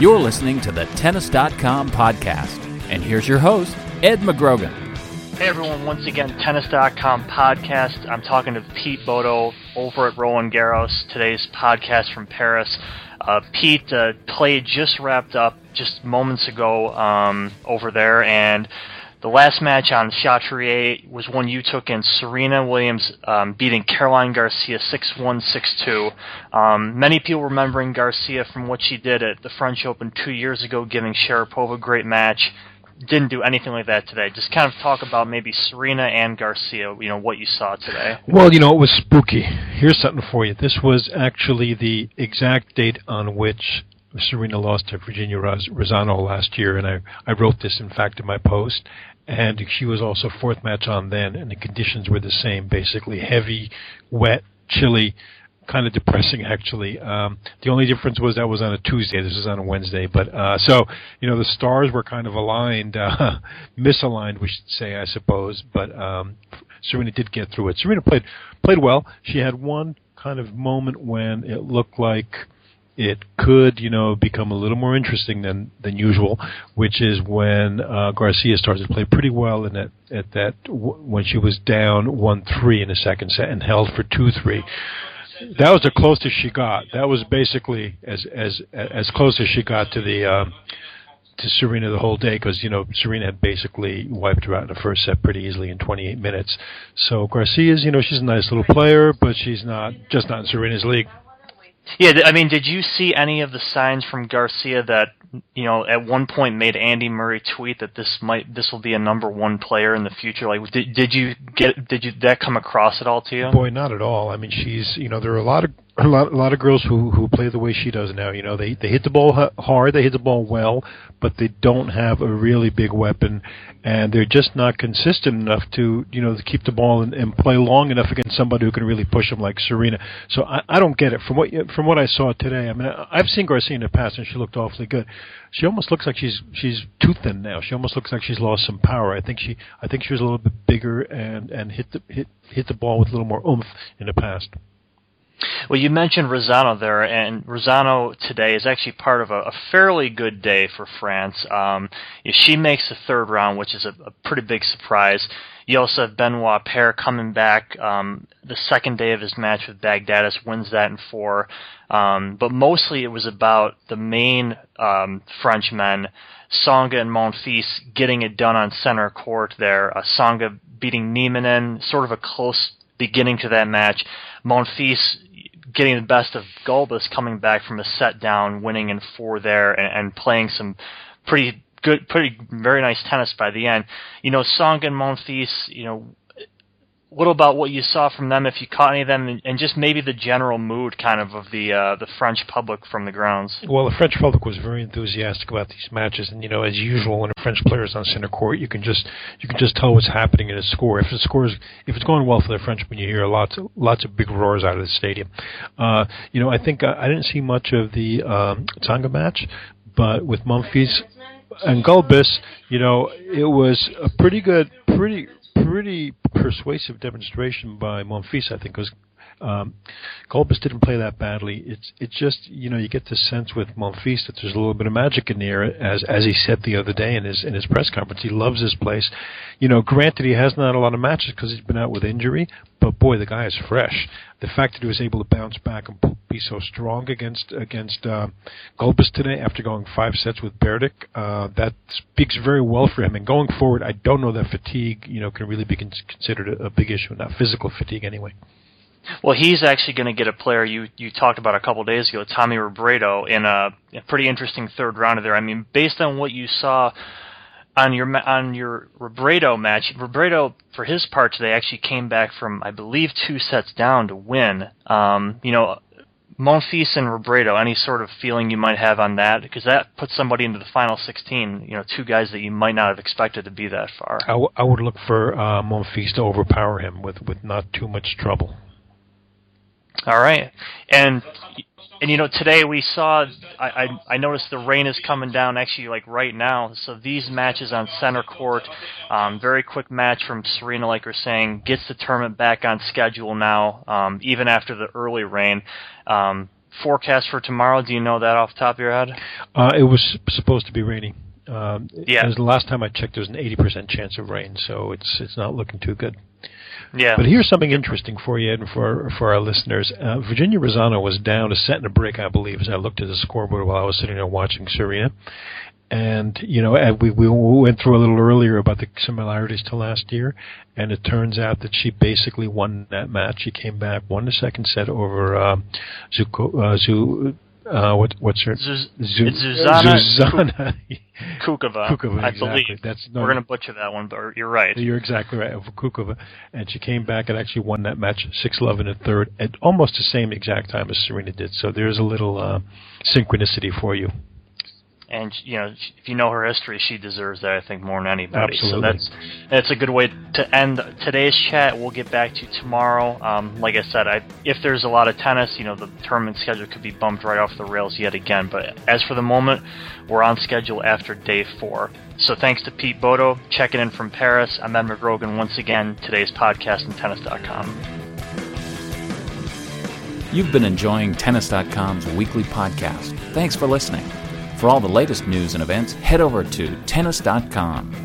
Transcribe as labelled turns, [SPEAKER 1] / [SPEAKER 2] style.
[SPEAKER 1] You're listening to the Tennis.com podcast. And here's your host, Ed McGrogan.
[SPEAKER 2] Hey everyone, once again, Tennis.com podcast. I'm talking to Pete Bodo over at Roland Garros. Today's podcast from Paris. Uh, Pete, uh, play just wrapped up just moments ago um, over there, and the last match on Chatrier was one you took in Serena Williams um, beating Caroline Garcia 6-1, 6-2. Um, many people remembering Garcia from what she did at the French Open two years ago, giving Sharapova a great match. Didn't do anything like that today. Just kind of talk about maybe Serena and Garcia, you know, what you saw today.
[SPEAKER 3] Well, you know, it was spooky. Here's something for you. This was actually the exact date on which Serena lost to Virginia Razzano last year, and I, I wrote this, in fact, in my post and she was also fourth match on then, and the conditions were the same, basically heavy, wet, chilly, kind of depressing actually. Um, the only difference was that was on a Tuesday. This was on a Wednesday, but uh, so you know the stars were kind of aligned, uh, misaligned, we should say, I suppose. But um, Serena did get through it. Serena played played well. She had one kind of moment when it looked like it could, you know, become a little more interesting than than usual, which is when uh, Garcia started to play pretty well in that at that w- when she was down one three in the second set and held for two three. That was the closest she got. That was basically as as as close as she got to the. Uh, to Serena the whole day because you know Serena had basically wiped her out in the first set pretty easily in 28 minutes. So Garcia's you know she's a nice little player, but she's not just not in Serena's league.
[SPEAKER 2] Yeah, I mean, did you see any of the signs from Garcia that you know at one point made Andy Murray tweet that this might this will be a number one player in the future? Like, did did you get did you that come across at all to you?
[SPEAKER 3] Boy, not at all. I mean, she's you know there are a lot of a lot, a lot of girls who who play the way she does now. You know, they they hit the ball hard, they hit the ball well, but they don't have a really big weapon, and they're just not consistent enough to you know to keep the ball and, and play long enough against somebody who can really push them like Serena. So I, I don't get it from what from what I saw today. I mean, I, I've seen Garcia in the past, and she looked awfully good. She almost looks like she's she's too thin now. She almost looks like she's lost some power. I think she I think she was a little bit bigger and and hit the hit hit the ball with a little more oomph in the past.
[SPEAKER 2] Well, you mentioned Razzano there, and Razzano today is actually part of a, a fairly good day for France. Um, she makes the third round, which is a, a pretty big surprise. You also have Benoit Paire coming back um, the second day of his match with Baghdatis, wins that in four. Um, but mostly it was about the main um, Frenchmen, Tsonga and Monfils, getting it done on center court there. Uh, beating Nieminen, sort of a close beginning to that match. Monfils getting the best of Gulbis coming back from a set down, winning in four there, and, and playing some pretty good, pretty very nice tennis by the end. You know, Tsonga and Monfils, you know, little about what you saw from them, if you caught any of them, and, just maybe the general mood, kind of, of the uh, the French public from the grounds.
[SPEAKER 3] Well, the French public was very enthusiastic about these matches, and you know, as usual, when a French player is on center court, you can just you can just tell what's happening in a score. If the score is if it's going well for the Frenchman, you hear lots of, lots of big roars out of the stadium. Uh, you know, I think uh, I didn't see much of the um, Tsonga match, but with Monfils and Gulbis, you know, it was a pretty good, pretty pretty persuasive demonstration by Monfils, I think, because um, Gulbis didn't play that badly. It's it's just you know you get the sense with Monfils that there's a little bit of magic in there, as as he said the other day in his in his press conference. He loves this place. You know, granted he hasn't had a lot of matches because he's been out with injury, but boy, the guy is fresh. The fact that he was able to bounce back and be so strong against against uh, Gulbis today after going five sets with Berdych, uh, that speaks very well for him. And going forward, I don't know that fatigue you know can really be considered a big issue, not physical fatigue anyway.
[SPEAKER 2] Well, he's actually going to get a player you you talked about a couple days ago, Tommy Robredo, in a, a pretty interesting third rounder there. I mean, based on what you saw on your on your Robredo match, Robredo for his part today actually came back from I believe two sets down to win. Um, you know, Monfils and Robredo, any sort of feeling you might have on that? Because that puts somebody into the final 16, you know, two guys that you might not have expected to be that far.
[SPEAKER 3] I, w- I would look for uh, Monfils to overpower him with, with not too much trouble.
[SPEAKER 2] All right, and and you know today we saw I, I I noticed the rain is coming down actually like right now. So these matches on center court, um, very quick match from Serena, like we're saying, gets the tournament back on schedule now, um, even after the early rain. Um, forecast for tomorrow? Do you know that off the top of your head?
[SPEAKER 3] Uh, it was supposed to be raining. Um,
[SPEAKER 2] yeah.
[SPEAKER 3] the last time I checked, there was an 80% chance of rain, so it's it's not looking too good.
[SPEAKER 2] Yeah.
[SPEAKER 3] But here's something interesting for you and for for our listeners. Uh, Virginia Razzano was down a set and a break, I believe, as I looked at the scoreboard while I was sitting there watching Serena. And you know, and we we went through a little earlier about the similarities to last year, and it turns out that she basically won that match. She came back, won the second set over uh, Zuko, uh, Zu, uh, what, what's her?
[SPEAKER 2] Zuz-
[SPEAKER 3] Zu-
[SPEAKER 2] Zuzana
[SPEAKER 3] Zuzana
[SPEAKER 2] Kukova,
[SPEAKER 3] Kukova,
[SPEAKER 2] I
[SPEAKER 3] exactly.
[SPEAKER 2] believe.
[SPEAKER 3] That's no,
[SPEAKER 2] We're going to butcher that one, but you're right.
[SPEAKER 3] You're exactly right, Kukova, and she came back and actually won that match six eleven and third at almost the same exact time as Serena did. So there's a little uh, synchronicity for you.
[SPEAKER 2] And you know if you know her history, she deserves that. I think more than anybody.
[SPEAKER 3] Absolutely.
[SPEAKER 2] So that's that's a good way to end today's chat. We'll get back to you tomorrow. Um, like I said, I, if there's a lot of tennis, you know the tournament schedule could be bumped right off the rails yet again. But as for the moment, we're on schedule after day four. So thanks to Pete Bodo checking in from Paris. I'm Ed McGrogan once again. Today's podcast on tennis.com.
[SPEAKER 1] You've been enjoying Tennis.com's weekly podcast. Thanks for listening. For all the latest news and events, head over to Tennis.com.